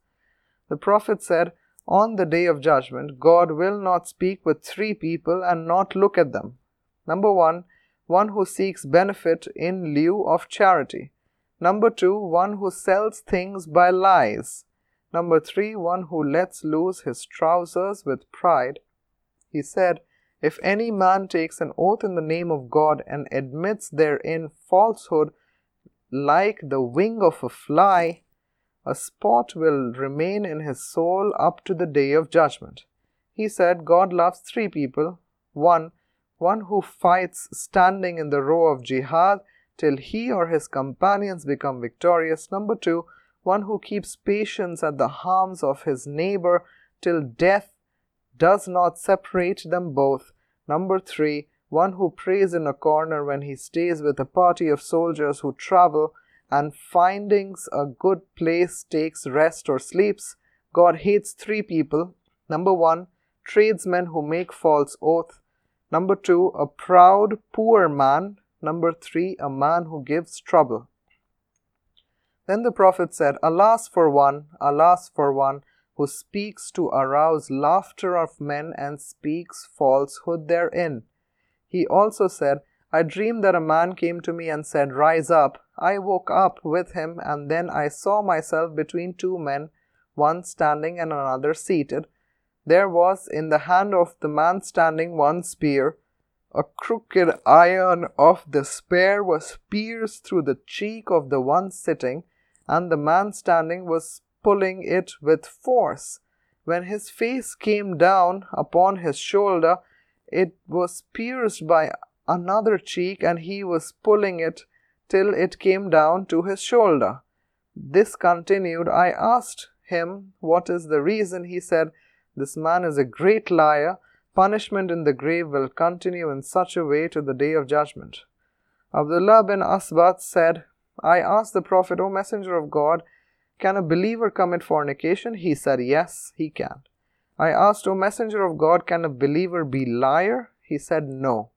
The Prophet said, On the day of judgment, God will not speak with three people and not look at them. Number one, one who seeks benefit in lieu of charity. Number two, one who sells things by lies. Number three, one who lets loose his trousers with pride. He said, if any man takes an oath in the name of God and admits therein falsehood like the wing of a fly, a spot will remain in his soul up to the day of judgment. He said, God loves three people. One, one who fights standing in the row of jihad till he or his companions become victorious. Number two, one who keeps patience at the harms of his neighbor till death does not separate them both. Number three, one who prays in a corner when he stays with a party of soldiers who travel and finding a good place takes rest or sleeps. God hates three people. Number one, tradesmen who make false oath. Number two, a proud, poor man. Number three, a man who gives trouble. Then the Prophet said, Alas for one, alas for one who speaks to arouse laughter of men and speaks falsehood therein. He also said, I dreamed that a man came to me and said, Rise up. I woke up with him, and then I saw myself between two men, one standing and another seated. There was in the hand of the man standing one spear. A crooked iron of the spear was pierced through the cheek of the one sitting, and the man standing was pulling it with force. When his face came down upon his shoulder, it was pierced by another cheek, and he was pulling it till it came down to his shoulder. This continued. I asked him, What is the reason? He said, This man is a great liar. Punishment in the grave will continue in such a way to the day of judgment. Abdullah bin Asbat said, I asked the Prophet, O Messenger of God, can a believer commit fornication? He said, Yes, he can. I asked, O Messenger of God, can a believer be liar? He said, No.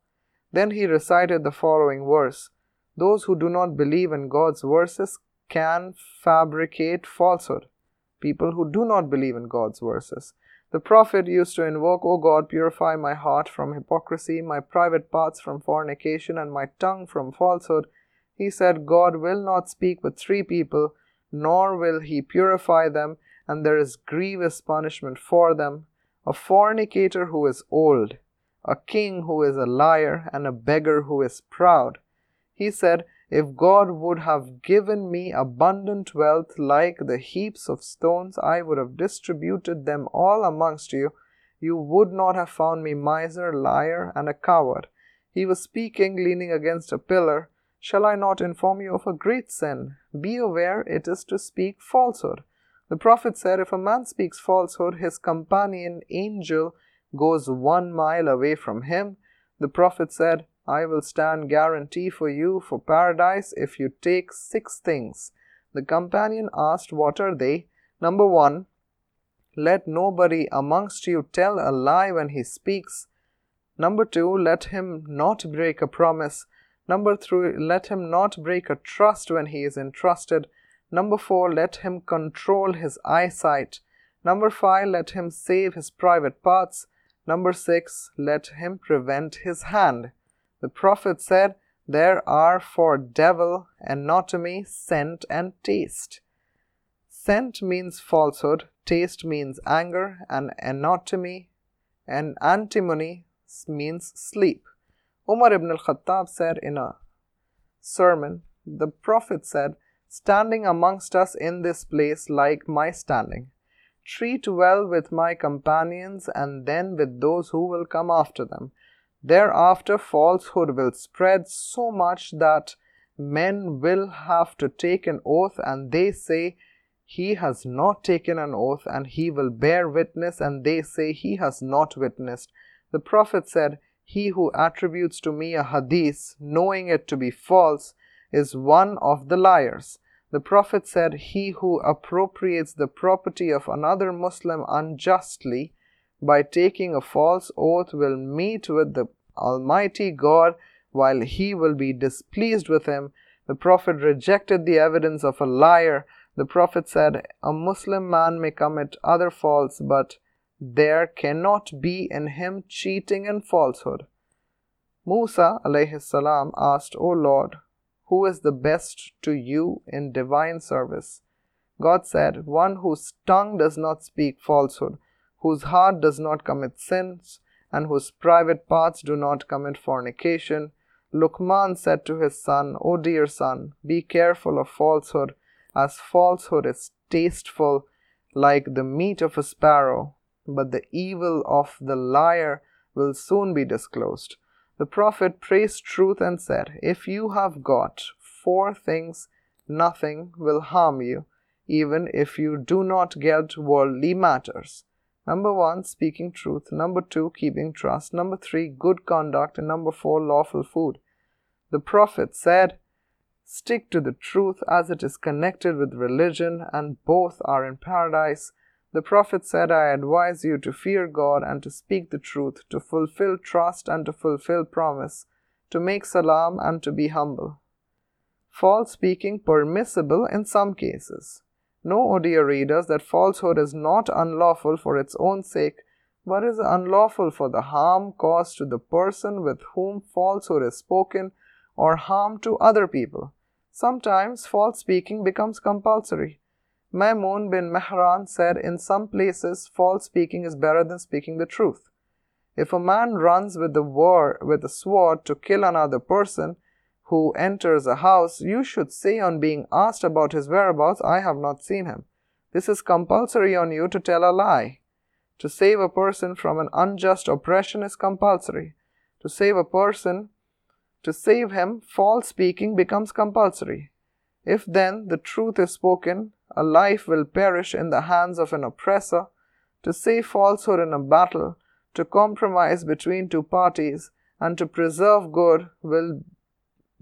Then he recited the following verse Those who do not believe in God's verses can fabricate falsehood. People who do not believe in God's verses. The Prophet used to invoke, O God, purify my heart from hypocrisy, my private parts from fornication, and my tongue from falsehood. He said, God will not speak with three people nor will he purify them, and there is grievous punishment for them. A fornicator who is old, a king who is a liar, and a beggar who is proud. He said, If God would have given me abundant wealth like the heaps of stones, I would have distributed them all amongst you. You would not have found me miser, liar, and a coward. He was speaking, leaning against a pillar. Shall I not inform you of a great sin? Be aware it is to speak falsehood. The Prophet said, If a man speaks falsehood, his companion angel goes one mile away from him. The Prophet said, I will stand guarantee for you for paradise if you take six things. The companion asked, What are they? Number one, let nobody amongst you tell a lie when he speaks. Number two, let him not break a promise. Number three, let him not break a trust when he is entrusted. Number four, let him control his eyesight. Number five, let him save his private parts. Number six, let him prevent his hand. The Prophet said, There are for devil anatomy, scent, and taste. Scent means falsehood, taste means anger, and anatomy and antimony means sleep. Umar ibn al-Khattab said in a sermon, the Prophet said, Standing amongst us in this place like my standing. Treat well with my companions and then with those who will come after them. Thereafter, falsehood will spread so much that men will have to take an oath, and they say, He has not taken an oath, and he will bear witness, and they say, He has not witnessed. The Prophet said, he who attributes to me a hadith, knowing it to be false, is one of the liars. The Prophet said, He who appropriates the property of another Muslim unjustly by taking a false oath will meet with the Almighty God while he will be displeased with him. The Prophet rejected the evidence of a liar. The Prophet said, A Muslim man may commit other faults, but there cannot be in him cheating and falsehood. Musa salam asked, O Lord, who is the best to you in divine service? God said, One whose tongue does not speak falsehood, whose heart does not commit sins, and whose private parts do not commit fornication. Luqman said to his son, O dear son, be careful of falsehood, as falsehood is tasteful like the meat of a sparrow but the evil of the liar will soon be disclosed. The prophet praised truth and said, If you have got four things, nothing will harm you, even if you do not get worldly matters. Number one, speaking truth. Number two, keeping trust. Number three, good conduct. And number four, lawful food. The prophet said, Stick to the truth as it is connected with religion, and both are in paradise. The Prophet said, I advise you to fear God and to speak the truth, to fulfill trust and to fulfill promise, to make salam and to be humble. False speaking permissible in some cases. Know, O oh dear readers, that falsehood is not unlawful for its own sake, but is unlawful for the harm caused to the person with whom falsehood is spoken or harm to other people. Sometimes false speaking becomes compulsory. Maimun bin Mehran said, In some places, false speaking is better than speaking the truth. If a man runs with the war with a sword to kill another person who enters a house, you should say on being asked about his whereabouts, I have not seen him. This is compulsory on you to tell a lie. To save a person from an unjust oppression is compulsory. To save a person, to save him, false speaking becomes compulsory. If then the truth is spoken, a life will perish in the hands of an oppressor. To say falsehood in a battle, to compromise between two parties, and to preserve good will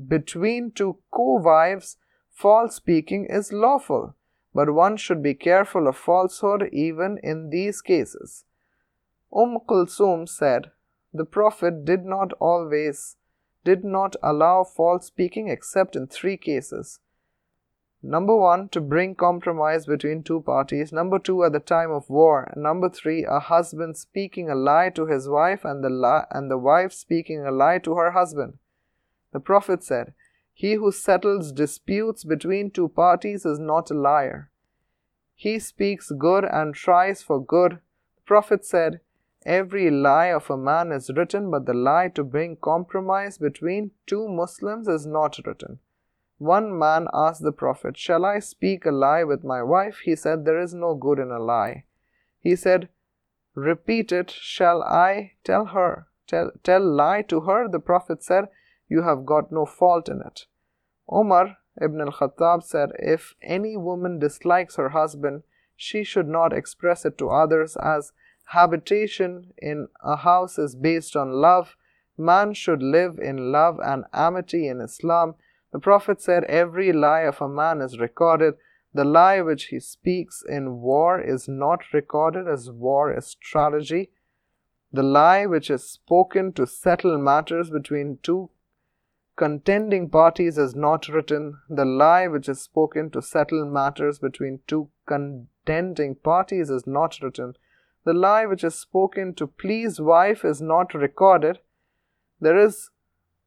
between two co-wives, false speaking is lawful, but one should be careful of falsehood even in these cases. Umm Kulsum said, The Prophet did not always did not allow false speaking except in three cases. Number one, to bring compromise between two parties. Number two, at the time of war. Number three, a husband speaking a lie to his wife and the, li- and the wife speaking a lie to her husband. The Prophet said, He who settles disputes between two parties is not a liar. He speaks good and tries for good. The Prophet said, Every lie of a man is written, but the lie to bring compromise between two Muslims is not written. One man asked the Prophet, Shall I speak a lie with my wife? He said, There is no good in a lie. He said, Repeat it. Shall I tell her? Tell, tell lie to her? The Prophet said, You have got no fault in it. Omar ibn al Khattab said, If any woman dislikes her husband, she should not express it to others as habitation in a house is based on love. Man should live in love and amity in Islam. The Prophet said, Every lie of a man is recorded. The lie which he speaks in war is not recorded as war is strategy. The lie which is spoken to settle matters between two contending parties is not written. The lie which is spoken to settle matters between two contending parties is not written. The lie which is spoken to please wife is not recorded. There is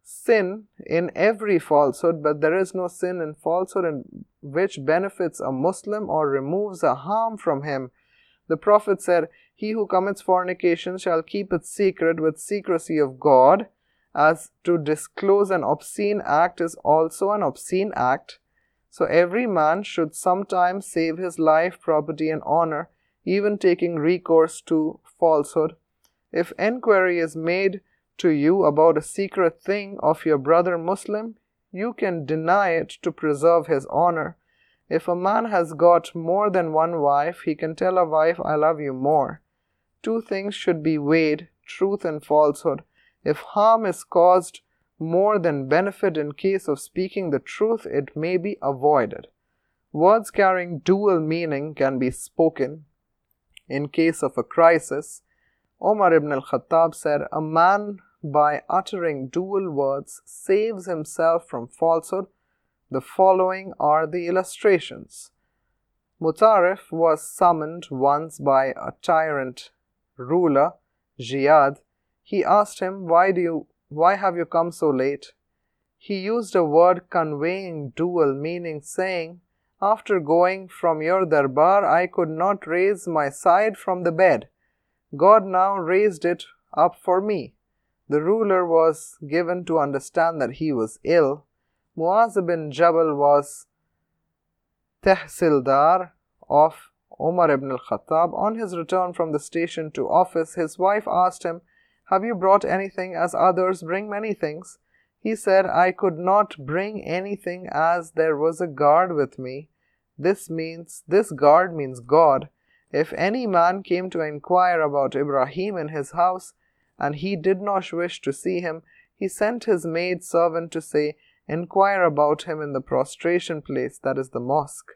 sin in every falsehood, but there is no sin in falsehood in which benefits a Muslim or removes a harm from him. The Prophet said, He who commits fornication shall keep it secret with secrecy of God, as to disclose an obscene act is also an obscene act. So every man should sometimes save his life, property, and honor even taking recourse to falsehood. If enquiry is made to you about a secret thing of your brother Muslim, you can deny it to preserve his honor. If a man has got more than one wife, he can tell a wife, I love you more. Two things should be weighed truth and falsehood. If harm is caused more than benefit in case of speaking the truth, it may be avoided. Words carrying dual meaning can be spoken in case of a crisis, Omar ibn al Khattab said, A man by uttering dual words saves himself from falsehood. The following are the illustrations. Mutarif was summoned once by a tyrant ruler, Jiyad. He asked him, Why do you why have you come so late? He used a word conveying dual meaning, saying, after going from your darbar, I could not raise my side from the bed. God now raised it up for me. The ruler was given to understand that he was ill. Muaz bin Jabal was tehsildar of Omar ibn al-Khattab. On his return from the station to office, his wife asked him, Have you brought anything as others bring many things? He said, I could not bring anything as there was a guard with me. This means, this guard means God. If any man came to inquire about Ibrahim in his house, and he did not wish to see him, he sent his maid servant to say, Inquire about him in the prostration place, that is the mosque.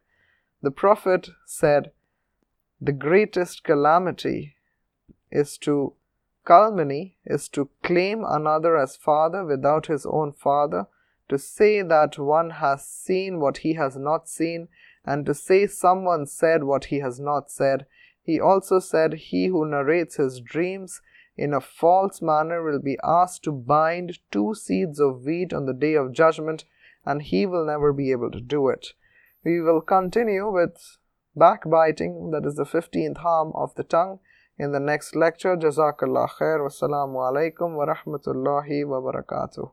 The Prophet said, The greatest calamity is to calumny, is to claim another as father without his own father, to say that one has seen what he has not seen, and to say someone said what he has not said. He also said, He who narrates his dreams in a false manner will be asked to bind two seeds of wheat on the day of judgment, and he will never be able to do it. We will continue with backbiting, that is the 15th harm of the tongue, in the next lecture. Jazakallah khair. Wassalamu alaikum wa rahmatullahi wa barakatuh.